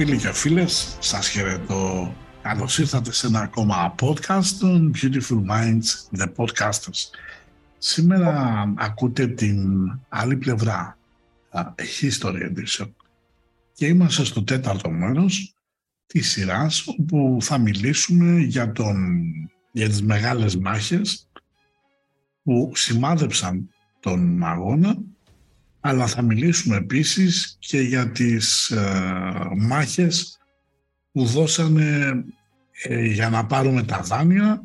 Φίλοι και φίλες, σας χαιρετώ. Καλώς ήρθατε σε ένα ακόμα podcast των Beautiful Minds, The Podcasters. Σήμερα ακούτε την άλλη πλευρά, History Edition. Και είμαστε στο τέταρτο μέρος της σειράς όπου θα μιλήσουμε για, τον, για τις μεγάλες μάχες που σημάδεψαν τον αγώνα αλλά θα μιλήσουμε επίσης και για τις ε, μάχες που δώσανε ε, για να πάρουμε τα δάνεια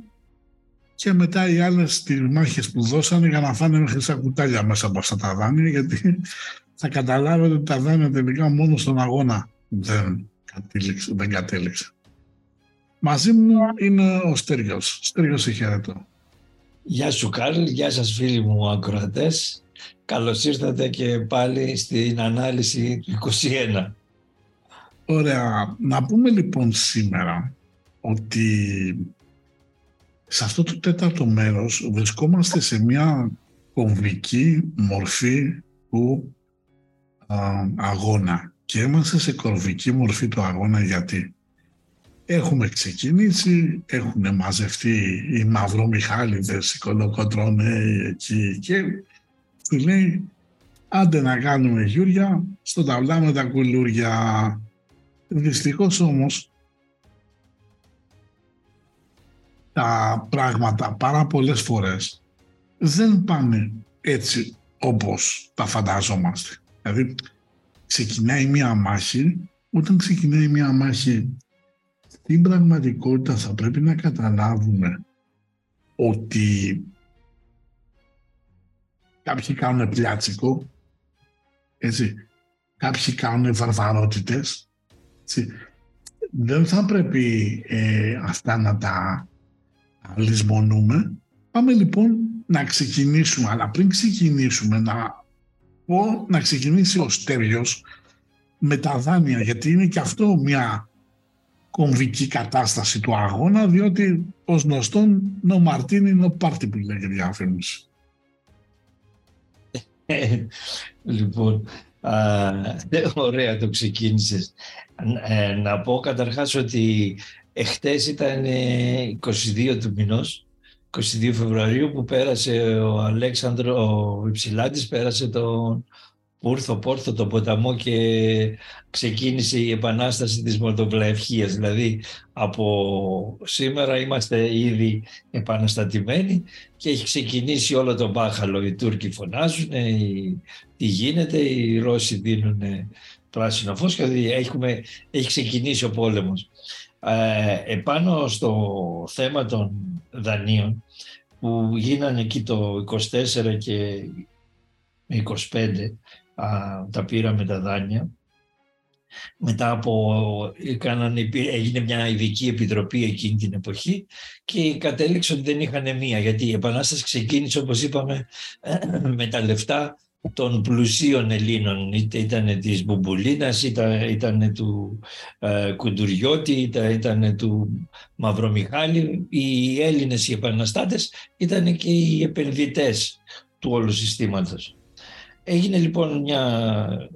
και μετά οι άλλες τις μάχες που δώσανε για να φάνε χρυσά κουτάλια μέσα από αυτά τα δάνεια γιατί θα καταλάβετε ότι τα δάνεια τελικά μόνο στον αγώνα δεν, κατήληξε, δεν κατέληξε. Μαζί μου είναι ο Στέργιος. Στέργιος, σε χαιρετώ. Γεια σου Κάρλ, γεια σας φίλοι μου ακροατές. Καλώς ήρθατε και πάλι στην ανάλυση του 21. Ωραία. Να πούμε λοιπόν σήμερα ότι σε αυτό το τέταρτο μέρος βρισκόμαστε σε μια κομβική μορφή του αγώνα. Και είμαστε σε κορβική μορφή του αγώνα γιατί έχουμε ξεκινήσει, έχουν μαζευτεί οι μαυρομιχάλιδες, οι κολοκοτρώνε εκεί και του λέει άντε να κάνουμε γιούρια στο ταβλά με τα κουλούρια. Δυστυχώς όμως τα πράγματα πάρα πολλές φορές δεν πάνε έτσι όπως τα φανταζόμαστε. Δηλαδή ξεκινάει μία μάχη, όταν ξεκινάει μία μάχη στην πραγματικότητα θα πρέπει να καταλάβουμε ότι Κάποιοι κάνουν πλιάτσικο, έτσι. Κάποιοι κάνουν βαρβαρότητες, έτσι. Δεν θα πρέπει ε, αυτά να τα λησμονούμε. Πάμε λοιπόν να ξεκινήσουμε, αλλά πριν ξεκινήσουμε να πω να ξεκινήσει ο Στέριος με τα δάνεια, γιατί είναι και αυτό μια κομβική κατάσταση του αγώνα, διότι ως γνωστόν ο Μαρτίν είναι ο πάρτι που λέγεται διαφήμιση. Λοιπόν, α, ωραία το ξεκίνησες. Ε, να πω καταρχάς ότι εχθές ήταν 22 ε, του μηνός, 22 Φεβρουαρίου που πέρασε ο Αλέξανδρος, ο Υψηλάντης πέρασε τον Πούρθο Πόρθο το ποταμό και ξεκίνησε η επανάσταση της Μολδοβλαευχίας. Δηλαδή από σήμερα είμαστε ήδη επαναστατημένοι και έχει ξεκινήσει όλο το μπάχαλο. Οι Τούρκοι φωνάζουν, τι γίνεται, οι Ρώσοι δίνουν πράσινο φως και έχουμε, έχει ξεκινήσει ο πόλεμος. Ε, επάνω στο θέμα των δανείων που γίνανε εκεί το 24 και 25 α, τα πήραμε τα δάνεια. Μετά από, κάνανε, έγινε μια ειδική επιτροπή εκείνη την εποχή και κατέληξε ότι δεν είχαν μία γιατί η Επανάσταση ξεκίνησε όπως είπαμε με τα λεφτά των πλουσίων Ελλήνων, είτε ήταν της Μπουμπουλίνας, είτε ήταν του ε, Κουντουριώτη, είτε ήταν του Μαυρομιχάλη. Οι Έλληνες οι επαναστάτες ήταν και οι επενδυτές του όλου συστήματος. Έγινε λοιπόν μια,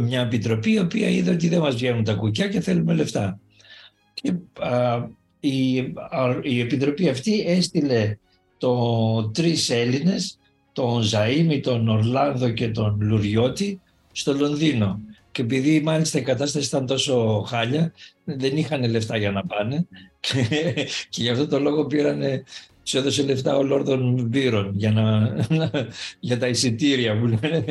μια επιτροπή η οποία είδε ότι δεν μας βγαίνουν τα κουκιά και θέλουμε λεφτά. Και η, η επιτροπή αυτή έστειλε το, τρεις Έλληνες, τον Ζαΐμι, τον Ορλάνδο και τον Λουριώτη στο Λονδίνο. Και επειδή μάλιστα η κατάσταση ήταν τόσο χάλια, δεν είχαν λεφτά για να πάνε και, και γι' αυτό το λόγο πήρανε τους έδωσε λεφτά ο Λόρδον Μπύρον για, να, για τα εισιτήρια που λένε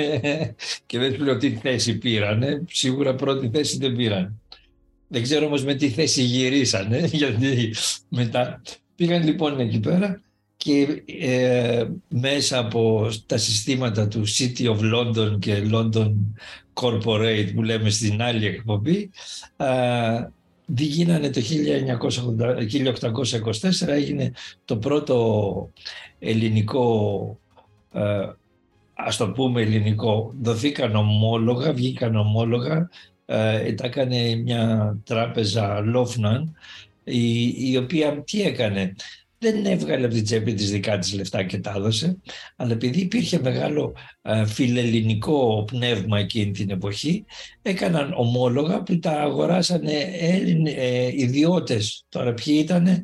και δεν σου λέω τι θέση πήρανε, σίγουρα πρώτη θέση δεν πήραν. Δεν ξέρω όμως με τι θέση γυρίσανε, γιατί μετά πήγαν λοιπόν εκεί πέρα και ε, μέσα από τα συστήματα του City of London και London Corporate που λέμε στην άλλη εκπομπή γίνανε το 1824 έγινε το πρώτο ελληνικό ε, ας το πούμε ελληνικό. Δοθήκαν ομόλογα, βγήκαν ομόλογα ε, τα έκανε μια τράπεζα Λόφναν η, η οποία τι έκανε; Δεν έβγαλε από την τσέπη της δικά της λεφτά και τα έδωσε, αλλά επειδή υπήρχε μεγάλο ε, φιλελληνικό πνεύμα εκείνη την εποχή, έκαναν ομόλογα που τα αγοράσανε Έλλην, ε, ιδιώτες. Τώρα ποιοι ήτανε,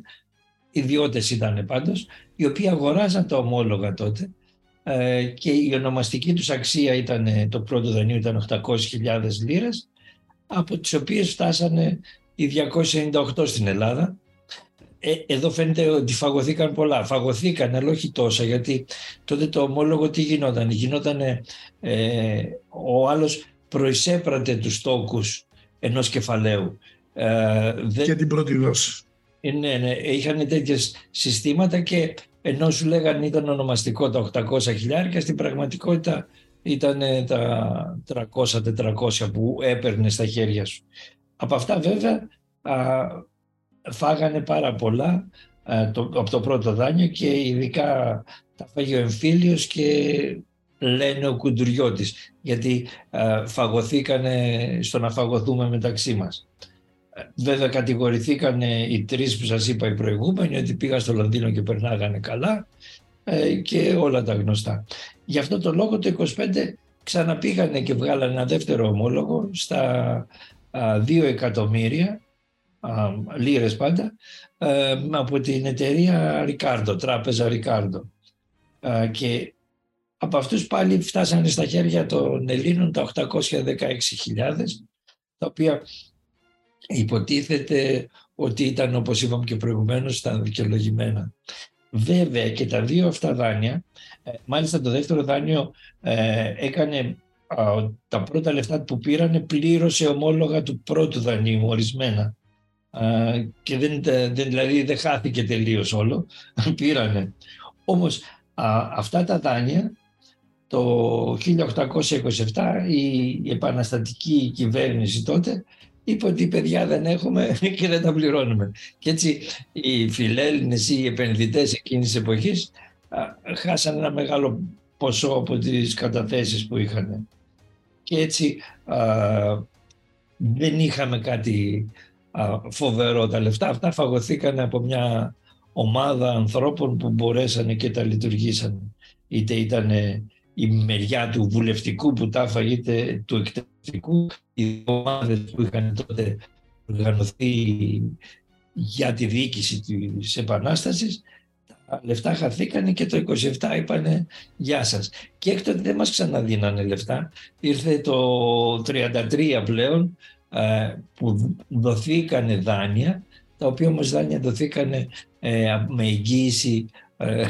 ιδιώτες ήταν πάντως, οι οποίοι αγοράζαν τα ομόλογα τότε ε, και η ονομαστική τους αξία ήταν, το πρώτο δανείο ήταν 800.000 λίρες, από τις οποίες φτάσανε οι 298 στην Ελλάδα ε, εδώ φαίνεται ότι φαγωθήκαν πολλά. Φαγωθήκαν, αλλά όχι τόσα, γιατί τότε το ομόλογο τι γινόταν; Γινόταν ε, ο άλλος προεισέπρατε τους τόκους ενός κεφαλαίου. Ε, δεν... την πρώτη δόση. Ε, ναι, ναι, είχαν τέτοια συστήματα και ενώ σου λέγανε ήταν ονομαστικό τα 800 χιλιάρια, στην πραγματικότητα ήταν τα 300-400 που έπαιρνε στα χέρια σου. Από αυτά βέβαια φάγανε πάρα πολλά ε, το, από το πρώτο δάνειο και ειδικά τα φάγει ο εμφύλιος και λένε ο Κουντουριώτης γιατί ε, φαγωθήκανε στο να φαγωθούμε μεταξύ μας. Ε, βέβαια κατηγορηθήκαν οι τρεις που σας είπα οι προηγούμενοι ότι πήγαν στο Λονδίνο και περνάγανε καλά ε, και όλα τα γνωστά. Γι' αυτό το λόγο το 25 ξαναπήγανε και βγάλανε ένα δεύτερο ομόλογο στα 2 εκατομμύρια λίρες πάντα, ε, από την εταιρεία Ρικάρντο, τράπεζα Ρικάρντο. Και από αυτούς πάλι φτάσανε στα χέρια των Ελλήνων τα 816.000, τα οποία υποτίθεται ότι ήταν, όπως είπαμε και προηγουμένως, τα δικαιολογημένα. Βέβαια και τα δύο αυτά δάνεια, ε, μάλιστα το δεύτερο δάνειο ε, έκανε τα πρώτα λεφτά που πήρανε πλήρωσε ομόλογα του πρώτου δανείου ορισμένα και δεν, δεν, δηλαδή δεν χάθηκε τελείως όλο, πήρανε. Όμως αυτά τα δάνεια το 1827 η επαναστατική κυβέρνηση τότε είπε ότι παιδιά δεν έχουμε και δεν τα πληρώνουμε. Και έτσι οι φιλέλληνες ή οι επενδυτές εκείνης της εποχής χάσαν ένα μεγάλο ποσό από τις καταθέσεις που είχαν. Και έτσι δεν είχαμε κάτι φοβερό. Τα λεφτά αυτά φαγωθήκαν από μια ομάδα ανθρώπων που μπορέσανε και τα λειτουργήσαν. Είτε ήταν η μεριά του βουλευτικού που τα έφαγε, είτε του εκτελεστικού, οι ομάδες που είχαν τότε οργανωθεί για τη διοίκηση της Επανάστασης, τα λεφτά χαθήκανε και το 27 είπανε γεια σας. Και έκτοτε δεν μας ξαναδίνανε λεφτά. Ήρθε το 33 πλέον ε, που δοθήκανε δάνεια, τα οποία όμως δάνεια δοθήκανε ε, με εγγύηση ε,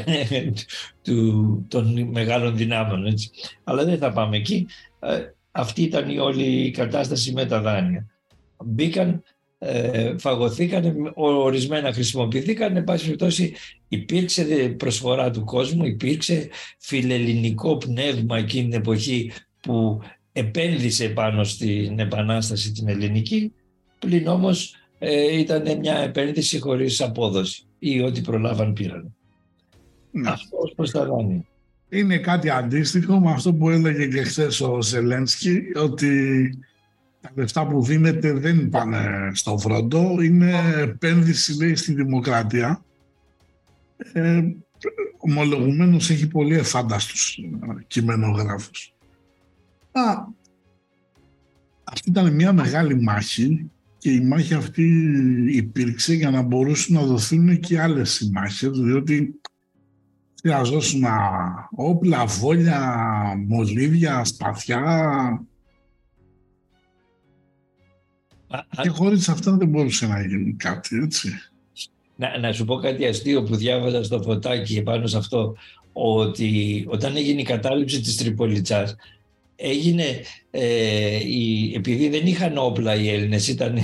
του, των μεγάλων δυνάμεων. Έτσι. Αλλά δεν θα πάμε εκεί. Αυτή ήταν η όλη η κατάσταση με τα δάνεια. Μπήκαν, φαγωθήκαν, ορισμένα χρησιμοποιηθήκαν, εν πάση περιπτώσει υπήρξε προσφορά του κόσμου, υπήρξε φιλελληνικό πνεύμα εκείνη την εποχή που επένδυσε πάνω στην επανάσταση την ελληνική, πλην όμως ε, ήταν μια επένδυση χωρίς απόδοση ή ό,τι προλάβαν πήραν. Ναι. Αυτός ως προς τα δάνεια. Είναι κάτι αντίστοιχο με αυτό που έλεγε και χθες ο Ζελένσκι, ότι τα λεφτά που δίνεται δεν πάνε στο φροντό, είναι επένδυση λέει στη δημοκρατία. Ε, ομολογουμένως έχει πολύ εφάνταστους κειμενογράφους. Α, αυτή ήταν μια μεγάλη μάχη και η μάχη αυτή υπήρξε για να μπορούσαν να δοθούν και άλλες συμμάχες διότι χρειαζόσουν όπλα, βόλια, μολύβια, σπαθιά και χωρίς αυτά δεν μπορούσε να γίνει κάτι, έτσι. Να, να σου πω κάτι αστείο που διάβαζα στο φωτάκι επάνω σε αυτό ότι όταν έγινε η κατάληψη της Τριπολιτσάς έγινε, ε, η, επειδή δεν είχαν όπλα οι Έλληνες, ήταν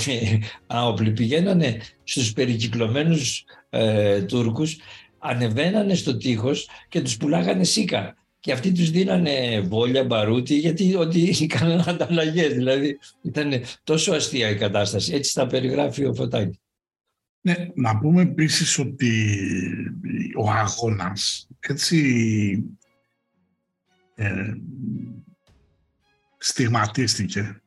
άοπλοι, πηγαίνανε στους περικυκλωμένους ε, Τούρκους, ανεβαίνανε στο τείχος και τους πουλάγανε σίκα. Και αυτοί τους δίνανε βόλια, μπαρούτι, γιατί ότι κάνανε ανταλλαγές. Δηλαδή ήταν τόσο αστεία η κατάσταση. Έτσι τα περιγράφει ο Φωτάκη. Ναι, να πούμε επίσης ότι ο αγώνας έτσι ε, στιγματίστηκε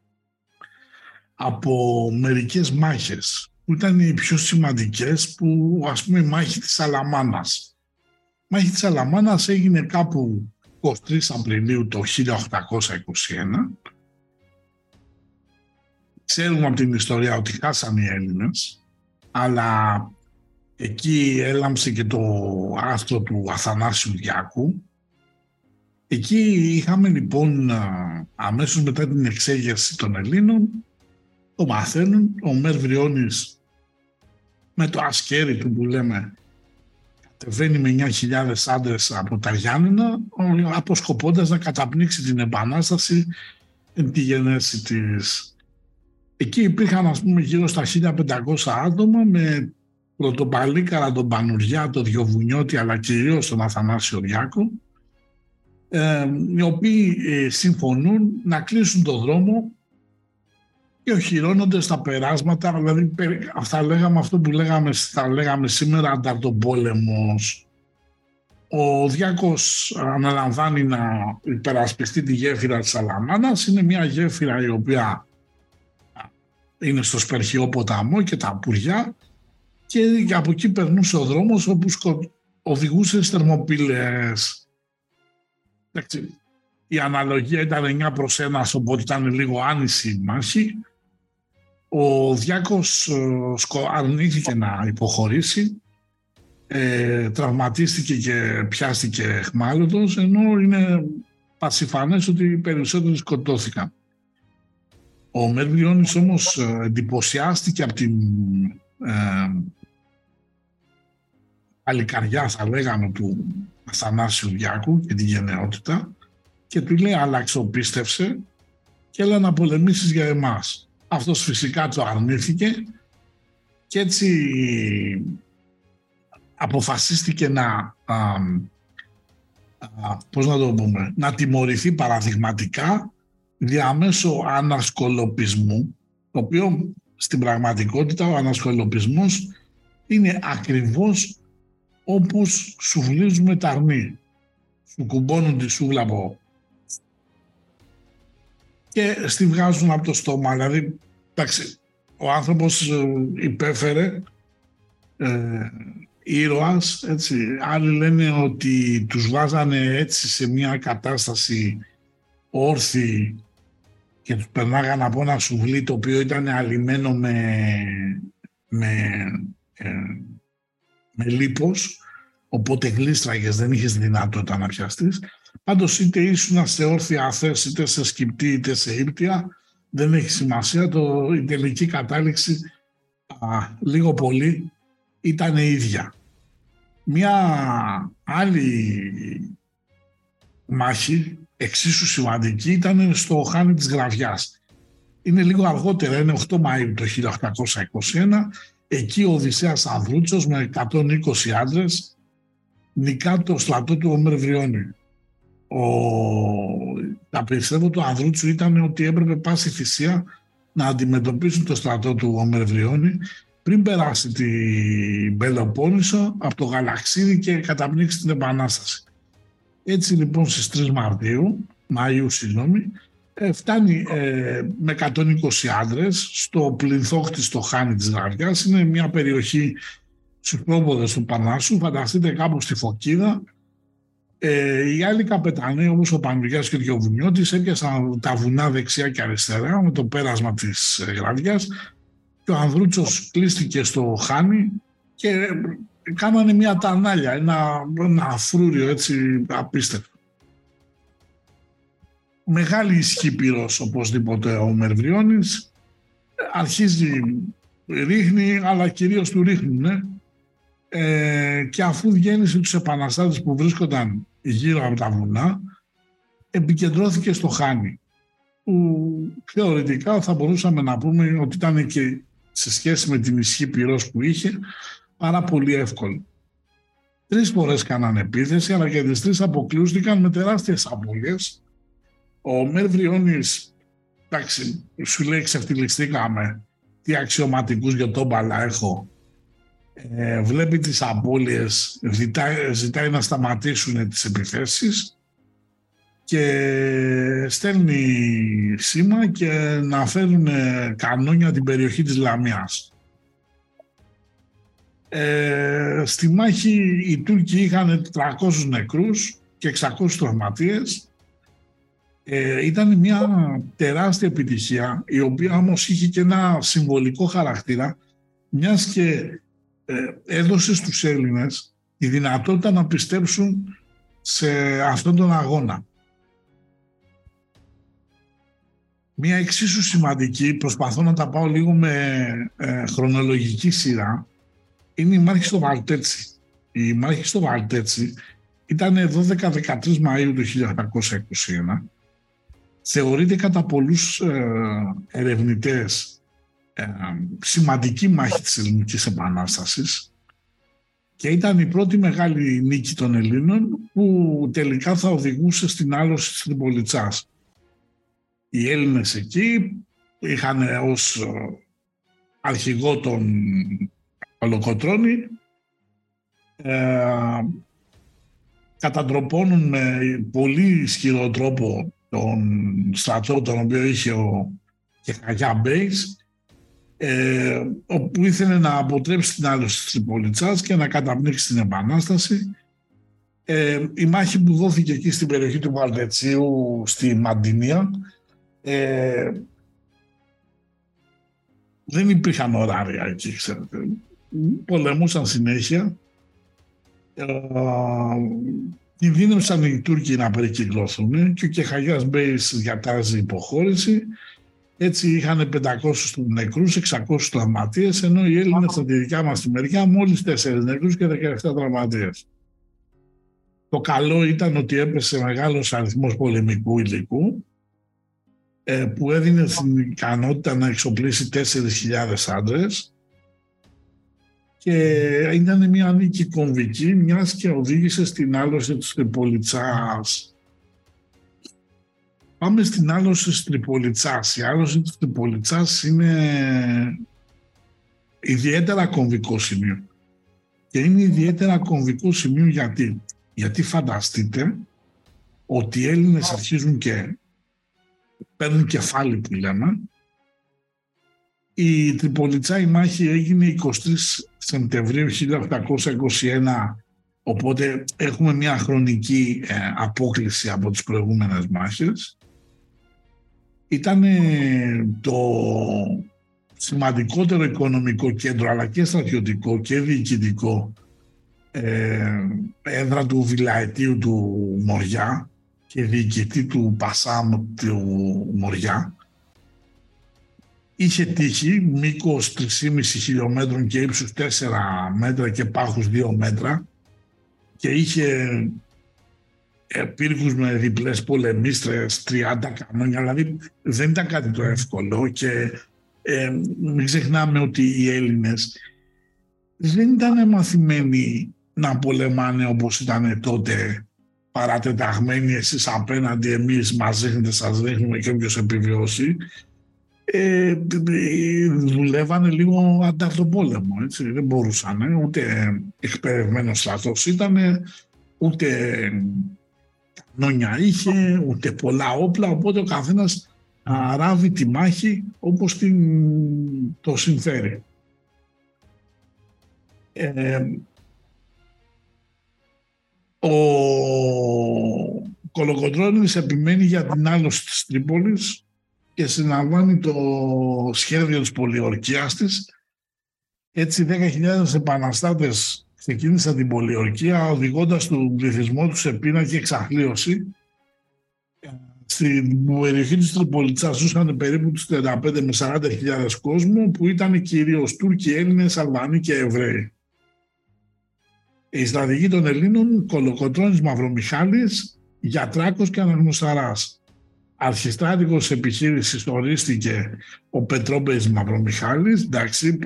από μερικές μάχες που ήταν οι πιο σημαντικές που ας πούμε η μάχη της Αλαμάνας. Η μάχη της Αλαμάνας έγινε κάπου 23 Απριλίου το 1821. Ξέρουμε από την ιστορία ότι χάσαν οι Έλληνες, αλλά εκεί έλαμψε και το άστρο του Αθανάσιου Διάκου. Εκεί είχαμε λοιπόν αμέσως μετά την εξέγερση των Ελλήνων το μαθαίνουν, ο Μέρ Βριώνης με το ασκέρι του που λέμε κατεβαίνει με 9.000 άντρες από τα Γιάννηνα αποσκοπώντας να καταπνίξει την Επανάσταση εν τη γενέση της. Εκεί υπήρχαν ας πούμε γύρω στα 1.500 άτομα με πρωτοπαλίκαρα τον Πανουριά, τον Διοβουνιώτη αλλά κυρίως τον Αθανάσιο Διάκο ε, οι οποίοι ε, συμφωνούν να κλείσουν το δρόμο και οχυρώνονται στα περάσματα, δηλαδή αυτά λέγαμε αυτό που λέγαμε, θα λέγαμε σήμερα ανταρτοπόλεμος. Ο Διάκος αναλαμβάνει να υπερασπιστεί τη γέφυρα της Αλαμάνας. Είναι μια γέφυρα η οποία είναι στο Σπερχιό ποταμό και τα Πουριά και από εκεί περνούσε ο δρόμος όπου οδηγούσες στις θερμοπύλες. Η αναλογία ήταν 9 προς 1, οπότε ήταν λίγο άνηση η μάχη. Ο Διάκος ε, αρνήθηκε να υποχωρήσει, ε, τραυματίστηκε και πιάστηκε εχμάλωτος, ενώ είναι πασιφανές ότι οι περισσότεροι σκοτώθηκαν. Ο Μερβιώνης όμως ε, εντυπωσιάστηκε από την ε, αλικαριά θα λέγαμε του Αθανάσιου Διάκου και την γενναιότητα και του λέει αλλαξοπίστευσε και έλα να πολεμήσεις για εμάς. Αυτός φυσικά το αρνήθηκε και έτσι αποφασίστηκε να, α, πώς να το πούμε, να τιμωρηθεί παραδειγματικά διαμέσω ανασκολοπισμού, το οποίο στην πραγματικότητα ο ανασκολοπισμός είναι ακριβώς όπως σουβλίζουμε τα αρνί. Σου κουμπώνουν τη σούβλα από και στη βγάζουν από το στόμα. Δηλαδή, εντάξει, ο άνθρωπος ε, υπέφερε ε, ήρωας, έτσι. Άλλοι λένε ότι τους βάζανε έτσι σε μια κατάσταση όρθιοι και τους περνάγανε από ένα σουβλί το οποίο ήταν αλυμένο με, με, ε, με λίπος, οπότε γλίστραγες, δεν είχες δυνατότητα να πιαστείς. Πάντως είτε ήσουν σε όρθια αθές, είτε σε σκυπτή, είτε σε ήρτια, δεν έχει σημασία. Το, η τελική κατάληξη α, λίγο πολύ ήταν ίδια. Μια άλλη μάχη εξίσου σημαντική ήταν στο Χάνι της Γραβιάς. Είναι λίγο αργότερα, είναι 8 Μαΐου το 1821. Εκεί ο Οδυσσέας Ανδρούτσος με 120 άντρες νικά το στρατό του Ομερβριώνη ο, τα πιστεύω του Ανδρούτσου ήταν ότι έπρεπε πάση θυσία να αντιμετωπίσουν το στρατό του Ομερβριώνη πριν περάσει την Πελοπόννησο από το Γαλαξίδι και καταπνίξει την Επανάσταση. Έτσι λοιπόν στις 3 Μαρτίου, Μαΐου συγγνώμη, ε, φτάνει ε, με 120 άντρες στο πληθόχτη στο Χάνι της Γαριάς. Είναι μια περιοχή στους πρόποδες του Παρνάσου. Φανταστείτε κάπου στη Φωκίδα ε, οι άλλοι καπετανοί όπως ο Πανουργιάς και ο Διοβουνιώτης έπιασαν τα βουνά δεξιά και αριστερά με το πέρασμα της ε, Γραδιάς και ο Ανδρούτσος κλείστηκε στο Χάνι και κάνανε μια τανάλια, ένα, ένα αφρούριο έτσι απίστευτο. Μεγάλη ισχύ πυρός οπωσδήποτε ο Μερβριώνης, αρχίζει, ρίχνει αλλά κυρίως του ρίχνουν ε, και αφού βγαίνει στους επαναστάτες που βρίσκονταν γύρω από τα βουνά, επικεντρώθηκε στο Χάνι, που θεωρητικά θα μπορούσαμε να πούμε ότι ήταν και σε σχέση με την ισχύ πυρός που είχε, πάρα πολύ εύκολο. Τρεις φορές κάνανε επίθεση, αλλά και τις τρεις αποκλείουστηκαν με τεράστιες απώλειες. Ο Μέρβριώνης, εντάξει, σου λέει ξεφτυλιστήκαμε, τι αξιωματικούς για τον μπαλά έχω, ε, βλέπει τις απώλειες, ζητάει, ζητάει να σταματήσουν τις επιθέσεις και στέλνει σήμα και να φέρουν κανόνια την περιοχή της Λαμιάς. Ε, στη μάχη οι Τούρκοι είχαν 300 νεκρούς και 600 τραυματίες. Ε, ήταν μια τεράστια επιτυχία, η οποία όμως είχε και ένα συμβολικό χαρακτήρα, μιας και ε, έδωσε στους Έλληνες τη δυνατότητα να πιστέψουν σε αυτόν τον αγώνα. Μία εξίσου σημαντική, προσπαθώ να τα πάω λίγο με ε, χρονολογική σειρά, είναι η μάχη στο Βαλτέτσι. Η μάχη στο Βαλτέτσι ήταν 12-13 Μαΐου του 1821. Θεωρείται κατά πολλούς ε, ερευνητές ε, σημαντική μάχη της Ελληνικής Επανάστασης και ήταν η πρώτη μεγάλη νίκη των Ελλήνων που τελικά θα οδηγούσε στην άλωση της Τριπολιτσάς. Οι Έλληνες εκεί είχαν ως ε, αρχηγό τον Ολοκοτρώνη ε, καταντροπώνουν με πολύ ισχυρό τρόπο τον στρατό τον οποίο είχε ο Κεχαγιά Μπέις ε, όπου ήθελε να αποτρέψει την άλωση της Τριπολιτσάς και να καταπνίξει την Επανάσταση. Ε, η μάχη που δόθηκε εκεί στην περιοχή του Βαλτετσίου στη Μαντινία ε, δεν υπήρχαν ωράρια εκεί, ξέρετε. Πολεμούσαν συνέχεια. Ε, κινδύνευσαν οι Τούρκοι να περικυκλώσουν και ο Κεχαγιάς Μπέης διατάζει υποχώρηση έτσι είχαν 500 νεκρούς, 600 τραυματίες, ενώ οι Έλληνες στα δικά μας τη μεριά μόλις 4 νεκρούς και 17 τραυματίες. Το καλό ήταν ότι έπεσε μεγάλος αριθμός πολεμικού υλικού ε, που έδινε την ικανότητα να εξοπλίσει 4.000 άντρες και ήταν μια νίκη κομβική μιας και οδήγησε στην άλωση της Τριπολιτσάς Πάμε στην άλωση της Τριπολιτσάς. Η άλωση της Τριπολιτσάς είναι ιδιαίτερα κομβικό σημείο. Και είναι ιδιαίτερα κομβικό σημείο γιατί. Γιατί φανταστείτε ότι οι Έλληνες αρχίζουν και παίρνουν κεφάλι που λέμε. Η Τριπολιτσά η μάχη έγινε 23 Σεπτεμβρίου 1821 οπότε έχουμε μια χρονική ε, απόκληση από τις προηγούμενες μάχες. Ήταν το σημαντικότερο οικονομικό κέντρο αλλά και στρατιωτικό και διοικητικό ε, έδρα του Βιλαετίου του Μοριά και διοικητή του Πασάμ του Μοριά είχε τύχη μήκος 3,5 χιλιόμετρων και ύψους 4 μέτρα και πάχους 2 μέτρα και είχε πύργους με διπλές πολεμίστρες, 30 κανόνια, δηλαδή δεν ήταν κάτι το εύκολο και ε, μην ξεχνάμε ότι οι Έλληνες δεν ήταν μαθημένοι να πολεμάνε όπως ήταν τότε παρατεταγμένοι εσείς απέναντι εμείς μας δείχνετε, σας δείχνουμε και όποιος επιβιώσει ε, δουλεύανε λίγο ανταρτοπόλεμο έτσι. δεν μπορούσαν ούτε εκπαιδευμένος στρατός ήταν ούτε νόνια είχε, ούτε πολλά όπλα, οπότε ο καθένας ράβει τη μάχη όπως την, το συμφέρει. Ε, ο Κολοκοντρώνης επιμένει για την άλωση της Τρίπολης και συναμβάνει το σχέδιο της πολιορκίας της. Έτσι 10.000 επαναστάτες ξεκίνησαν την πολιορκία οδηγώντας τον πληθυσμό τους σε πείνα και εξαθλίωση. Στην περιοχή της Τριπολιτσάς ζούσαν περίπου τους 35 με 40 κόσμο που ήταν κυρίως Τούρκοι, Έλληνες, Αλβανοί και Εβραίοι. Η στρατηγή των Ελλήνων Κολοκοτρώνης Μαυρομιχάλης, Γιατράκος και Αναγνωσταράς. Αρχιστράτηγος επιχείρησης ορίστηκε ο Πετρόμπεης Μαυρομιχάλης, εντάξει,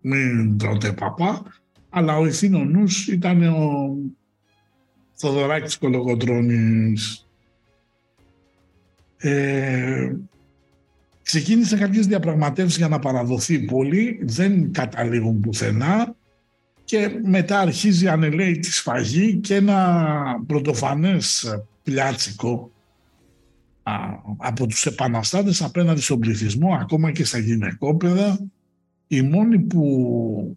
μην τρώτε παπά, αλλά ο ηθήνο νους ήταν ο Θοδωράκης Κολογοτρώνης. Ε, ξεκίνησε κάποιες διαπραγματεύσεις για να παραδοθεί η πόλη, δεν καταλήγουν πουθενά και μετά αρχίζει ανελαίει τη σφαγή και ένα πρωτοφανές πλιάτσικο από τους επαναστάτες απέναντι στον πληθυσμό, ακόμα και στα γυναικόπαιδα. Οι μόνοι που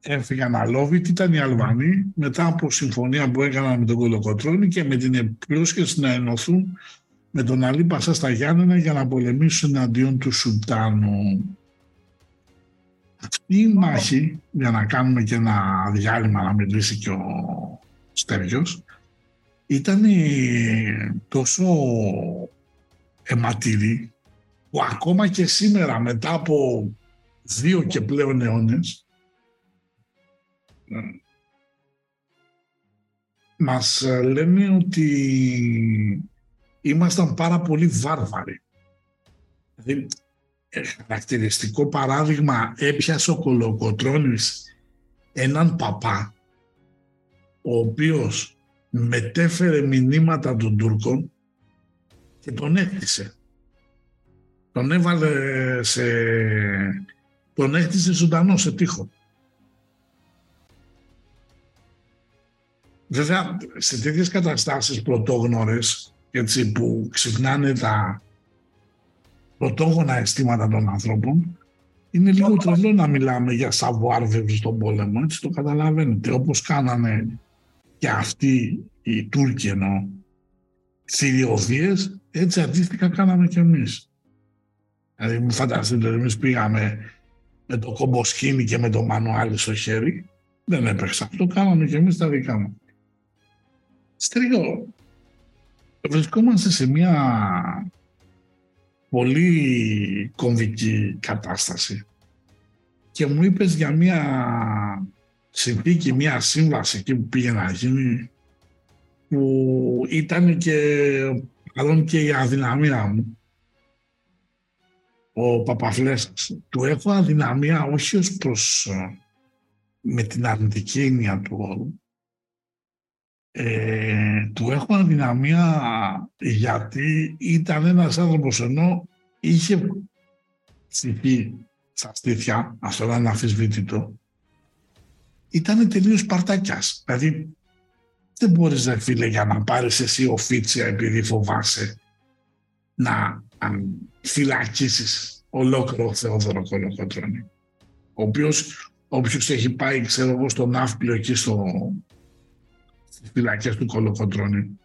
έφυγαν αλόβητοι, ήταν οι Αλβανοί, μετά από συμφωνία που έκαναν με τον Κολοκοτρώνη και με την πρόσχεση να ενωθούν με τον Αλή Πασά στα Γιάννενα για να πολεμήσουν εναντίον του Σουλτάνου. Αυτή η μάχη, για να κάνουμε και ένα διάλειμμα να μιλήσει και ο Στέργιος, ήταν τόσο αιματηρή που ακόμα και σήμερα μετά από δύο και πλέον αιώνες μας λένε ότι ήμασταν πάρα πολύ βάρβαροι. Δηλαδή, ε, χαρακτηριστικό παράδειγμα έπιασε ο Κολοκοτρώνης έναν παπά ο οποίος μετέφερε μηνύματα των Τούρκων και τον έκτισε. Τον έβαλε σε... τον έκτισε ζωντανό σε τείχο. Βέβαια, σε τέτοιες καταστάσεις πρωτόγνωρες, έτσι, που ξυπνάνε τα πρωτόγωνα αισθήματα των ανθρώπων, είναι λίγο τρελό να μιλάμε για savoir στον πόλεμο, έτσι το καταλαβαίνετε. Όπως κάνανε και αυτοί οι Τούρκοι εννοώ, θηριωδίες, έτσι αντίστοιχα κάναμε κι εμείς. Δηλαδή μην φανταστείτε, εμείς πήγαμε με το κομποσκίνη και με το μανουάλι στο χέρι, δεν έπαιξε αυτό, κάναμε κι εμείς τα δικά μου. Στρίγο, βρισκόμαστε σε μια πολύ κομβική κατάσταση και μου είπες για μια συνθήκη, μια σύμβαση εκεί που πήγε να γίνει που ήταν και μάλλον και η αδυναμία μου ο Παπαφλέσας. Του έχω αδυναμία όχι ως προς με την αρνητική έννοια του όρου ε, του έχω αδυναμία γιατί ήταν ένας άνθρωπος ενώ είχε ψυχή στα στήθια, αυτό είναι αφισβήτητο, ήταν τελείως παρτάκιας. Δηλαδή δεν μπορείς να φίλε για να πάρεις εσύ οφίτσια επειδή φοβάσαι να φυλακίσεις ολόκληρο Θεόδωρο Κολοκοτρώνη. Ο οποίος όποιος έχει πάει ξέρω εγώ στο Ναύπλιο εκεί στο, στις φυλακές του Κολοκοντρώνη.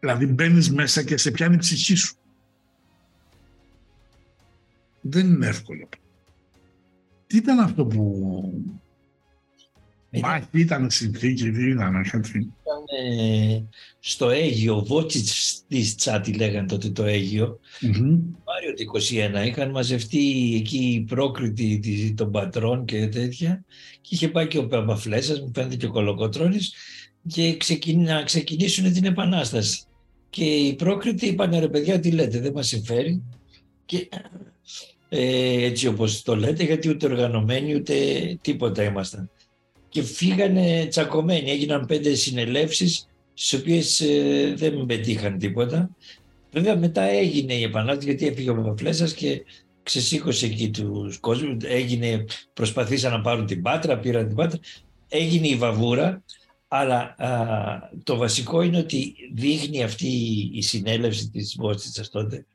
Δηλαδή μπαίνεις μέσα και σε πιάνει η ψυχή σου. Δεν είναι εύκολο. Τι ήταν αυτό που ήταν... Μάχη ήταν συνθήκη, τι ήταν, κάτι. Ήταν ε, στο Αίγιο, Βότσιτς της Τσάτι λέγανε τότε το Αίγιο. Mm-hmm. Μάριο του 21 είχαν μαζευτεί εκεί οι πρόκριτοι των πατρών και τέτοια και είχε πάει και ο Παπαφλέσας, μου φαίνεται και ο Κολοκοτρώνης και να ξεκινήσουν την Επανάσταση. Και οι πρόκριτοι είπαν ρε παιδιά τι λέτε δεν μας συμφέρει και ε, έτσι όπως το λέτε γιατί ούτε οργανωμένοι ούτε τίποτα ήμασταν και φύγανε τσακωμένοι. Έγιναν πέντε συνελεύσεις στις οποίες ε, δεν πετύχαν τίποτα. Βέβαια μετά έγινε η επανάσταση γιατί έφυγε ο Παπαφλέσσας και ξεσήκωσε εκεί τους κόσμους. Έγινε, προσπαθήσαν να πάρουν την Πάτρα, πήραν την Πάτρα. Έγινε η βαβούρα, αλλά το βασικό είναι ότι δείχνει αυτή η συνέλευση της Βόστιτσας τότε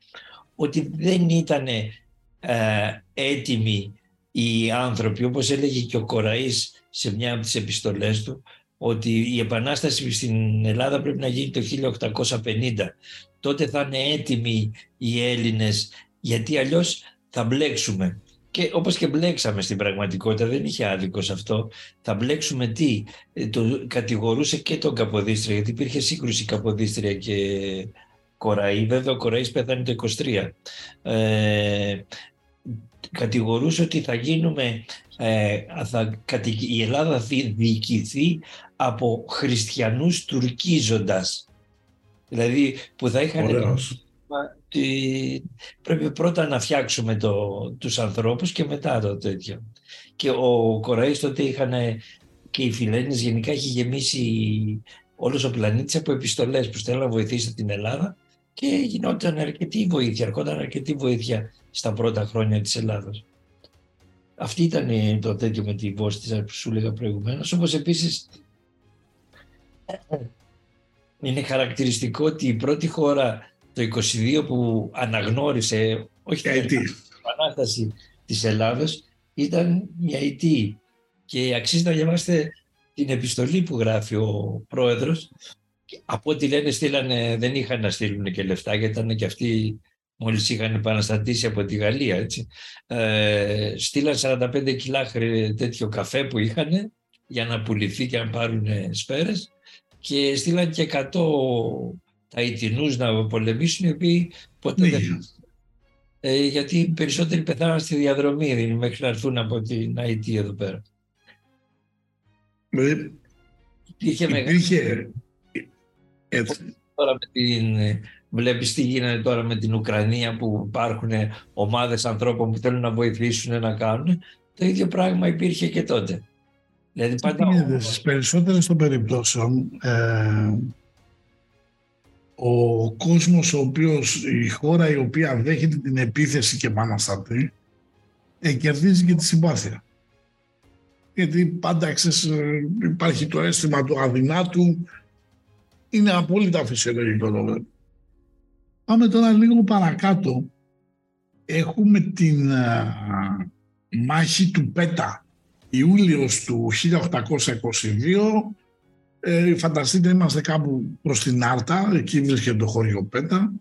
ότι δεν ήταν ε, έτοιμοι οι άνθρωποι, όπως έλεγε και ο Κοραής σε μια από τις επιστολές του ότι η Επανάσταση στην Ελλάδα πρέπει να γίνει το 1850. Τότε θα είναι έτοιμοι οι Έλληνες γιατί αλλιώς θα μπλέξουμε. Και όπως και μπλέξαμε στην πραγματικότητα, δεν είχε άδικο σε αυτό. Θα μπλέξουμε τι, ε, το κατηγορούσε και τον Καποδίστρια, γιατί υπήρχε σύγκρουση Καποδίστρια και Κοραή. Βέβαια ο Κοραής πέθανε το 23. Ε, κατηγορούσε ότι θα γίνουμε ε, θα, η Ελλάδα θα διοικηθεί από χριστιανούς τουρκίζοντας. Δηλαδή που θα είχαν... πρέπει πρώτα να φτιάξουμε το, τους ανθρώπους και μετά το τέτοιο. Και ο Κοραής τότε είχαν και οι Φιλένες γενικά έχει γεμίσει όλος ο πλανήτης από επιστολές που στέλνουν να βοηθήσει την Ελλάδα και γινόταν αρκετή βοήθεια, ερχόταν αρκετή βοήθεια στα πρώτα χρόνια της Ελλάδας. Αυτή ήταν το τέτοιο με τη Βόστισα που σου έλεγα προηγουμένως. Όπως επίσης είναι χαρακτηριστικό ότι η πρώτη χώρα το 22 που αναγνώρισε όχι την επανάσταση της Ελλάδος ήταν μια ητή. Και αξίζει να διαβάσετε την επιστολή που γράφει ο πρόεδρος. Από ό,τι λένε στείλανε, δεν είχαν να στείλουν και λεφτά γιατί ήταν και αυτοί μόλις είχαν επαναστατήσει από τη Γαλλία. Έτσι. Ε, στείλαν 45 κιλά τέτοιο καφέ που είχαν για να πουληθεί και να πάρουν σφαίρες και στείλαν και 100 Ταϊτινούς να πολεμήσουν οι οποίοι ποτέ δεν ναι. ε, γιατί περισσότεροι πεθάναν στη διαδρομή δηλαδή, μέχρι να έρθουν από την ΑΕΤ εδώ πέρα. Ε, υπήρχε, υπήρχε έτσι. Τώρα με την, βλέπεις τι γίνεται τώρα με την Ουκρανία που υπάρχουν ομάδες ανθρώπων που θέλουν να βοηθήσουν να κάνουν. Το ίδιο πράγμα υπήρχε και τότε. Δηλαδή πάντα... Στις περισσότερες των περιπτώσεων ε, ο κόσμος ο οποίος, η χώρα η οποία δέχεται την επίθεση και επαναστατεί ε, κερδίζει και τη συμπάθεια. Γιατί πάντα ξέρεις, ε, υπάρχει το αίσθημα του αδυνάτου, είναι απόλυτα φυσιολογικό το Πάμε τώρα λίγο παρακάτω. Έχουμε την ε, μάχη του Πέτα, Ιούλιος του 1822, ε, φανταστείτε είμαστε κάπου προς την Άρτα, εκεί βρίσκεται το χωριό Πέτα,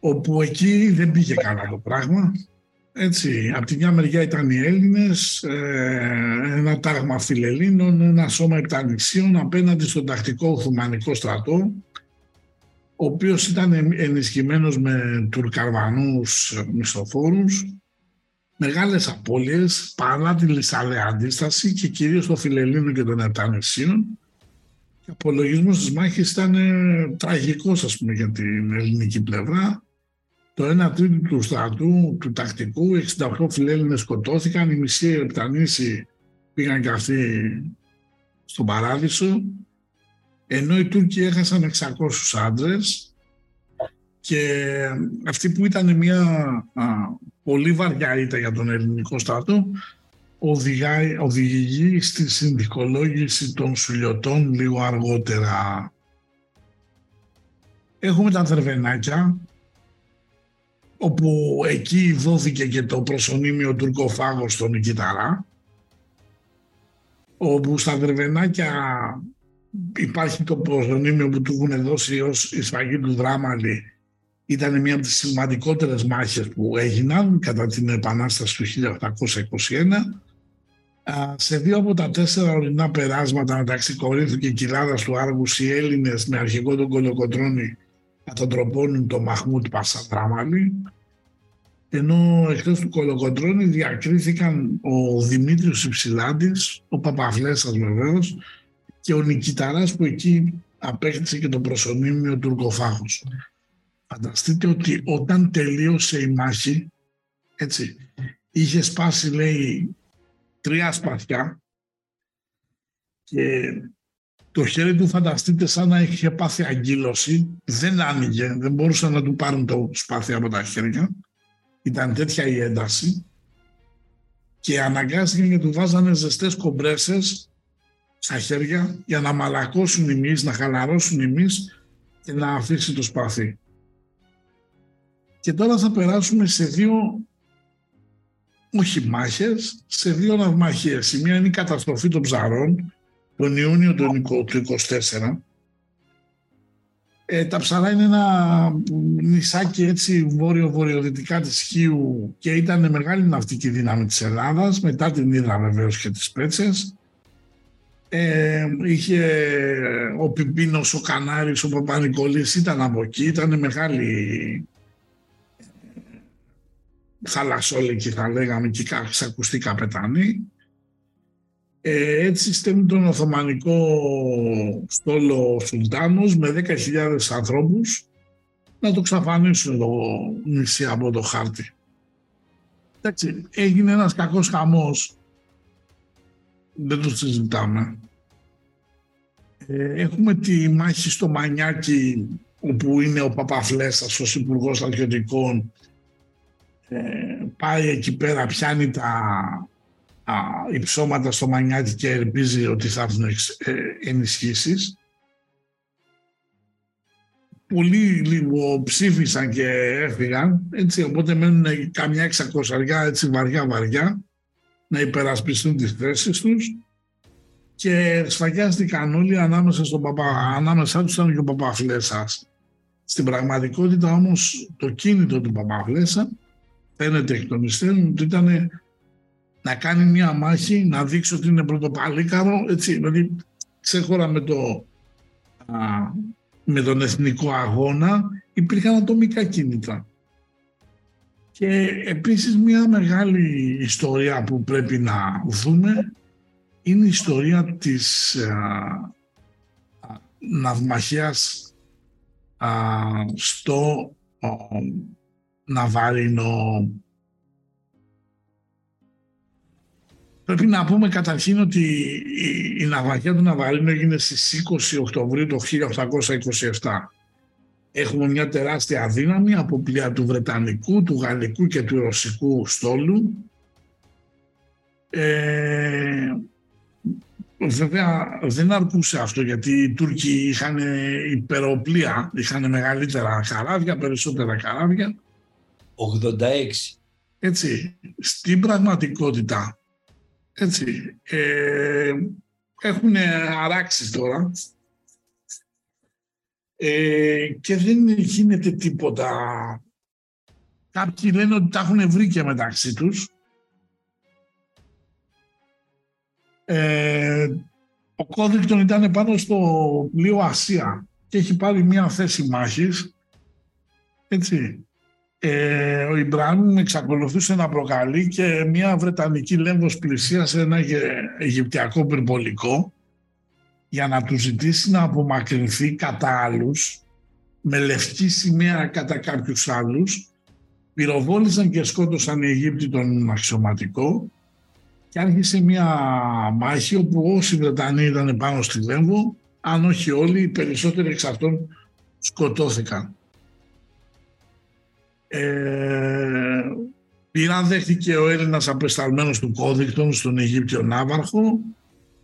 όπου εκεί δεν πήγε καλά το πράγμα. Έτσι, από τη μια μεριά ήταν οι Έλληνες, ε, ένα τάγμα φιλελλήνων, ένα σώμα επτανησίων απέναντι στον τακτικό Οθωμανικό στρατό, ο οποίος ήταν ενισχυμένος με τουρκαρβανούς μισθοφόρους μεγάλες απώλειες παρά τη λυσαλέα αντίσταση και κυρίως των Φιλελλήνων και των Επτανεσίων. Ο απολογισμός της μάχης ήταν ε, τραγικός ας πούμε για την ελληνική πλευρά. Το 1 τρίτο του στρατού, του τακτικού, 68 Φιλέλληνες σκοτώθηκαν, οι μισοί Επτανήσοι πήγαν και αυτοί στον παράδεισο, ενώ οι Τούρκοι έχασαν 600 άντρες και αυτή που ήταν μια πολύ βαριά ήττα για τον ελληνικό στρατό, οδηγάει, οδηγεί στη συνδικολόγηση των σουλιωτών λίγο αργότερα. Έχουμε τα Θερβενάκια, όπου εκεί δόθηκε και το προσωνύμιο τουρκοφάγος στον Νικηταρά, όπου στα Θερβενάκια υπάρχει το προσωνύμιο που του έχουν δώσει ως η σφαγή του Δράμαλη ήταν μια από τις σημαντικότερες μάχες που έγιναν κατά την Επανάσταση του 1821. Σε δύο από τα τέσσερα ορεινά περάσματα μεταξύ Κορίνθου και Κοιλάδας του Άργους οι Έλληνες με αρχικό τον Κολοκοτρώνη κατατροπώνουν τον Μαχμούτ Πασαντράμαλη ενώ εκτός του Κολοκοτρώνη διακρίθηκαν ο Δημήτριος Υψηλάντης, ο Παπαφλέσσας βεβαίως και ο Νικηταράς που εκεί απέκτησε και το προσωνύμιο Τουρκοφάγος. Φανταστείτε ότι όταν τελείωσε η μάχη, έτσι, είχε σπάσει λέει τρία σπαθιά και το χέρι του φανταστείτε σαν να είχε πάθει αγκύλωση, δεν άνοιγε, δεν μπορούσαν να του πάρουν το σπάθι από τα χέρια. Ήταν τέτοια η ένταση και αναγκάστηκαν και του βάζανε ζεστές κομπρέσες στα χέρια για να μαλακώσουν οι μυς, να χαλαρώσουν οι μυς και να αφήσει το σπαθί. Και τώρα θα περάσουμε σε δύο, όχι μάχες, σε δύο ναυμαχίες. Η μία είναι η καταστροφή των ψαρών, τον Ιούνιο του 1924. Ε, τα ψαρά είναι ένα νησάκι έτσι βόρειο-βορειοδυτικά της Χίου και ήταν μεγάλη ναυτική δύναμη της Ελλάδας, μετά την Ήδρα βεβαίως και τις Πέτσες. Ε, είχε ο Πιπίνος, ο Κανάρης, ο Παπανικολής ήταν από εκεί, ήταν μεγάλη θαλασσόλικη θα λέγαμε και ξακουστή καπετάνη. Ε, έτσι στέλνει τον Οθωμανικό στόλο Σουλτάνος με 10.000 ανθρώπους να το ξαφανίσουν το νησί από το χάρτη. Εντάξει, έγινε ένας κακός χαμός. Δεν το συζητάμε. Ε, έχουμε τη μάχη στο Μανιάκι όπου είναι ο Παπαφλέσας ως υπουργός Στρατιωτικών ε, πάει εκεί πέρα, πιάνει τα α, υψώματα στο μανιάτι και ελπίζει ότι θα έρθουν ε, ενισχύσεις. πολλοί λίγο ψήφισαν και έφυγαν, έτσι, οπότε μένουν καμιά εξακοσαριά έτσι βαριά βαριά να υπερασπιστούν τις θέσεις τους και σφαγιάστηκαν όλοι ανάμεσα, στον παπα, ανάμεσα τους ήταν και ο Παπαφλέσας. Στην πραγματικότητα όμως το κίνητο του Παπαφλέσα φαίνεται εκ των υστέρων ότι ήταν να κάνει μια μάχη, να δείξει ότι είναι πρωτοπαλίκαρο, έτσι, δηλαδή ξέχωρα με, το, με τον εθνικό αγώνα υπήρχαν ατομικά κίνητρα. Και επίσης μια μεγάλη ιστορία που πρέπει να δούμε είναι η ιστορία της α, ναυμαχίας στο α, Ναβάρινο. Πρέπει να πούμε καταρχήν ότι η, η ναυμαχία του Ναβαρίνου έγινε στις 20 Οκτωβρίου του 1827. Έχουμε μια τεράστια δύναμη από πλοία του Βρετανικού, του Γαλλικού και του Ρωσικού στόλου. Ε, Βέβαια δεν αρκούσε αυτό γιατί οι Τούρκοι είχαν υπεροπλία, είχαν μεγαλύτερα καράβια, περισσότερα καράβια. 86. Έτσι, στην πραγματικότητα, έτσι, ε, έχουν αράξεις τώρα ε, και δεν γίνεται τίποτα. Κάποιοι λένε ότι τα έχουν βρει και μεταξύ τους Ε, ο Κόδρικτον ήταν πάνω στο πλοίο Ασία και έχει πάρει μια θέση μάχης. Έτσι. Ε, ο Ιμπραήμ εξακολουθούσε να προκαλεί και μια Βρετανική λέμβος πλησίασε ένα Αιγυπτιακό πυρπολικό για να τους ζητήσει να απομακρυνθεί κατά άλλους με λευκή σημαία κατά κάποιους άλλους πυροβόλησαν και σκότωσαν οι Αιγύπτιοι τον αξιωματικό και άρχισε μια μάχη όπου όσοι Βρετανοί ήταν πάνω στη Λέμβο, αν όχι όλοι, οι περισσότεροι εξ αυτών σκοτώθηκαν. Ε, πήραν δέχτηκε ο Έλληνας απεσταλμένος του Κόδεικτον στον Αιγύπτιο Ναύαρχο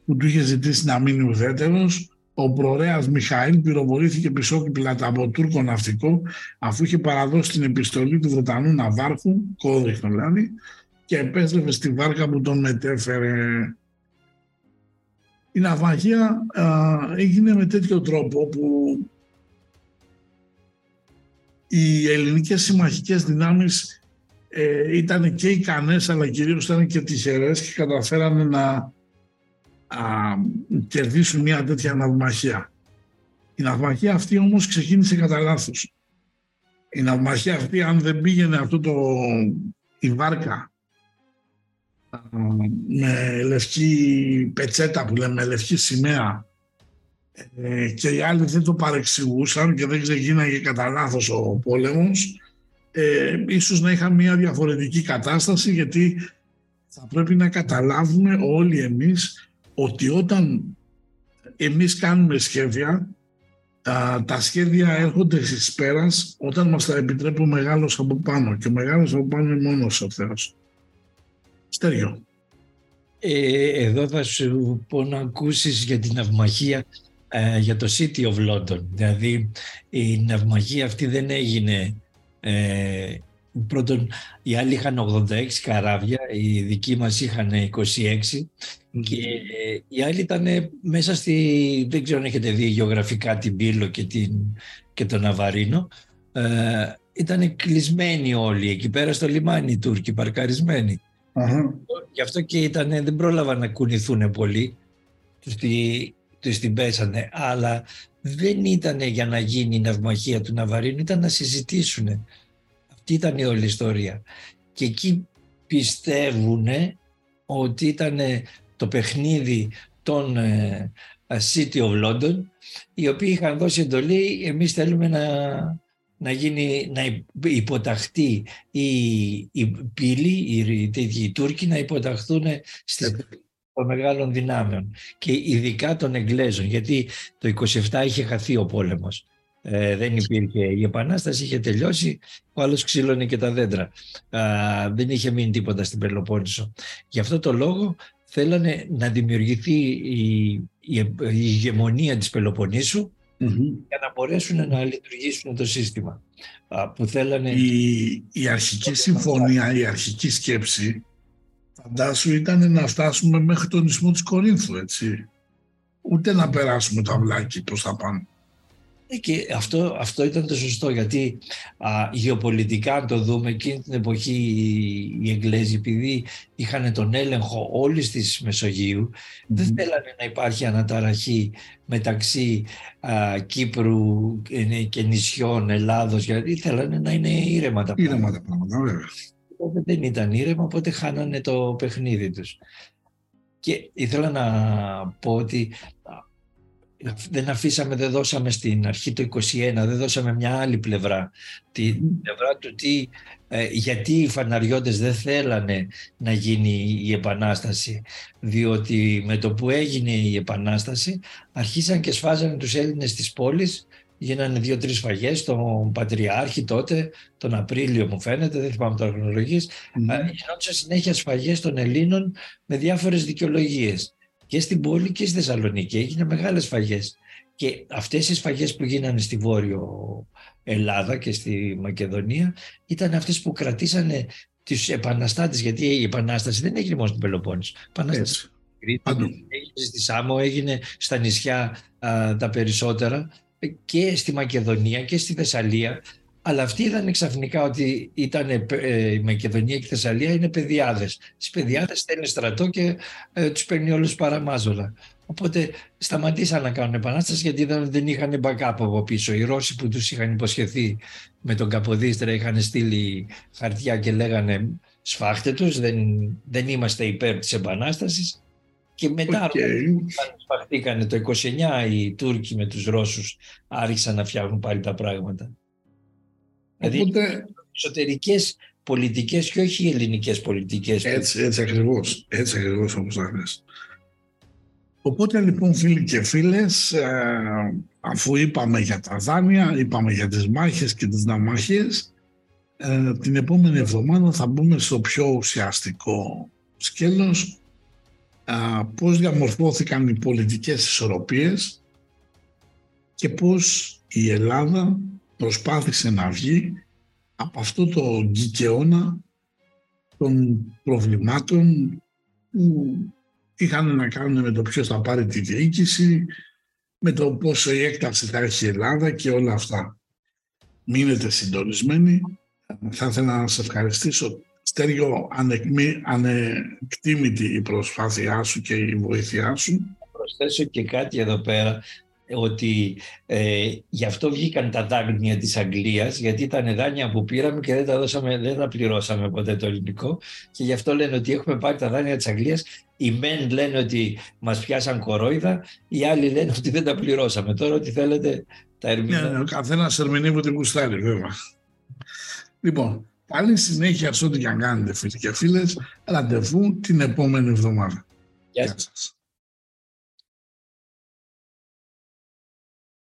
που του είχε ζητήσει να μείνει ουδέτερος. Ο προρέας Μιχαήλ πυροβολήθηκε πισόκυπλα από Τούρκο ναυτικό αφού είχε παραδώσει την επιστολή του Βρετανού Ναυάρχου, Κόδεικτον δηλαδή, και επέστρεφε στη βάρκα που τον μετέφερε. Η ναυαγία έγινε με τέτοιο τρόπο που οι ελληνικές συμμαχικές δυνάμεις ε, ήταν και ικανές αλλά κυρίως ήταν και τυχερές και καταφέρανε να α, κερδίσουν μια τέτοια ναυμαχία. Η ναυμαχία αυτή όμως ξεκίνησε κατά λάθος. Η ναυμαχία αυτή αν δεν πήγαινε αυτό το, η βάρκα με λευκή πετσέτα που λέμε, με λευκή σημαία ε, και οι άλλοι δεν το παρεξηγούσαν και δεν ξεκίναγε κατά λάθος ο πόλεμος ε, ίσως να είχαν μια διαφορετική κατάσταση γιατί θα πρέπει να καταλάβουμε όλοι εμείς ότι όταν εμείς κάνουμε σχέδια τα, τα σχέδια έρχονται στις πέρας όταν μας τα επιτρέπει ο μεγάλος από πάνω και ο μεγάλος από πάνω είναι μόνος ο Θεός. Στέριο. Ε, εδώ θα σου πω να ακούσεις για την ναυμαχία ε, για το City of London. Δηλαδή η ναυμαχία αυτή δεν έγινε... Ε, πρώτον, οι άλλοι είχαν 86 καράβια, οι δικοί μας είχαν 26 και οι άλλοι ήταν μέσα στη... Δεν ξέρω αν έχετε δει γεωγραφικά την Πύλο και, την, και τον Ναβαρίνο. Ε, ήταν κλεισμένοι όλοι εκεί πέρα στο λιμάνι οι Τούρκοι, παρκαρισμένοι. Γι' αυτό και ήταν, δεν πρόλαβαν να κουνηθούν πολύ, τους, τους την πέσανε, αλλά δεν ήταν για να γίνει η ναυμαχία του Ναβαρίνου, ήταν να συζητήσουν. Αυτή ήταν η όλη ιστορία. Και εκεί πιστεύουν ότι ήταν το παιχνίδι των ε, City of London, οι οποίοι είχαν δώσει εντολή, εμείς θέλουμε να να, γίνει, να υποταχθεί η, η πύλη, οι, οι, Τούρκοι να υποταχθούν στις των μεγάλων δυνάμεων και ειδικά των Εγγλέζων γιατί το 27 είχε χαθεί ο πόλεμος. Ε, δεν υπήρχε η επανάσταση, είχε τελειώσει, ο άλλος ξύλωνε και τα δέντρα. δεν είχε μείνει τίποτα στην Πελοπόννησο. Γι' αυτό το λόγο θέλανε να δημιουργηθεί η, η, η ηγεμονία της Πελοποννήσου για να μπορέσουν να λειτουργήσουν το σύστημα. Που θέλανε... η, η αρχική συμφωνία, η αρχική σκέψη φαντάσου ήταν να φτάσουμε μέχρι τον ισμό της Κορίνθου, έτσι. Ούτε να περάσουμε το αυλάκι προς τα πάνω. Ε, και αυτό, αυτό ήταν το σωστό γιατί α, γεωπολιτικά αν το δούμε εκείνη την εποχή οι, οι Εγγλέζοι επειδή είχαν τον έλεγχο όλης της Μεσογείου δεν θέλανε να υπάρχει αναταραχή μεταξύ α, Κύπρου και νησιών Ελλάδος γιατί θέλανε να είναι ήρεμα τα πράγματα. Ήρεμα τα πράγματα βέβαια. Οπότε δεν ήταν ήρεμα οπότε χάνανε το παιχνίδι τους. Και ήθελα να πω ότι δεν αφήσαμε, δεν δώσαμε στην αρχή το 21, δεν δώσαμε μια άλλη πλευρά. Την πλευρά του τι, ε, γιατί οι φαναριώτες δεν θέλανε να γίνει η Επανάσταση. Διότι με το που έγινε η Επανάσταση αρχίσαν και σφάζανε τους Έλληνες της πόλης γίνανε δύο-τρεις φαγές στον Πατριάρχη τότε, τον Απρίλιο μου φαίνεται, δεν θυμάμαι τώρα χρονολογίες, mm. γινόντουσαν συνέχεια σφαγές των Ελλήνων με διάφορες δικαιολογίες και στην πόλη και στη Θεσσαλονίκη. Έγινε μεγάλες φαγές. Και αυτές οι σφαγές που γίνανε στη Βόρειο Ελλάδα και στη Μακεδονία ήταν αυτές που κρατήσανε τις επαναστάτες, γιατί η επανάσταση δεν έγινε μόνο στην Πελοπόννησο. Επανάσταση έγινε στη Σάμο, έγινε στα νησιά τα περισσότερα και στη Μακεδονία και στη Θεσσαλία αλλά αυτοί είδαν ξαφνικά ότι ήταν ε, η Μακεδονία και η Θεσσαλία είναι παιδιάδες. Τις παιδιάδες στέλνει στρατό και ε, τους παίρνει όλους παραμάζολα. Οπότε σταματήσαν να κάνουν επανάσταση γιατί δεν, δεν είχαν backup από πίσω. Οι Ρώσοι που τους είχαν υποσχεθεί με τον Καποδίστρα είχαν στείλει χαρτιά και λέγανε σφάχτε τους, δεν, δεν είμαστε υπέρ της επανάστασης. Και μετά okay. όταν το 29 οι Τούρκοι με τους Ρώσους άρχισαν να φτιάχνουν πάλι τα πράγματα. Δηλαδή Οπότε... εσωτερικές πολιτικές και όχι οι ελληνικές πολιτικές. Έτσι, έτσι ακριβώς, έτσι ακριβώς όπως θα Οπότε λοιπόν φίλοι και φίλες, ε, αφού είπαμε για τα δάνεια, είπαμε για τις μάχες και τις ναμάχες, ε, την επόμενη εβδομάδα θα μπούμε στο πιο ουσιαστικό σκέλος, ε, πώς διαμορφώθηκαν οι πολιτικές ισορροπίες και πώς η Ελλάδα προσπάθησε να βγει από αυτό το γκικαιώνα των προβλημάτων που είχαν να κάνουν με το ποιος θα πάρει τη διοίκηση, με το πόσο η έκταση θα έχει η Ελλάδα και όλα αυτά. Μείνετε συντονισμένοι. Θα ήθελα να σε ευχαριστήσω. Στέργιο, ανεκτήμητη η προσπάθειά σου και η βοήθειά σου. Προσθέσω και κάτι εδώ πέρα ότι ε, γι' αυτό βγήκαν τα δάνεια της Αγγλίας γιατί ήταν δάνεια που πήραμε και δεν τα, δώσαμε, δεν τα πληρώσαμε ποτέ το ελληνικό και γι' αυτό λένε ότι έχουμε πάρει τα δάνεια της Αγγλίας οι μεν λένε ότι μας πιάσαν κορόιδα οι άλλοι λένε ότι δεν τα πληρώσαμε τώρα ότι θέλετε τα ερμηνεύει. Ναι, ο καθένας ερμηνεύει την κουστάρει βέβαια. Λοιπόν, καλή συνέχεια σε ό,τι και αν κάνετε φίλοι και φίλες. Ραντεβού την επόμενη εβδομάδα. Γεια σας.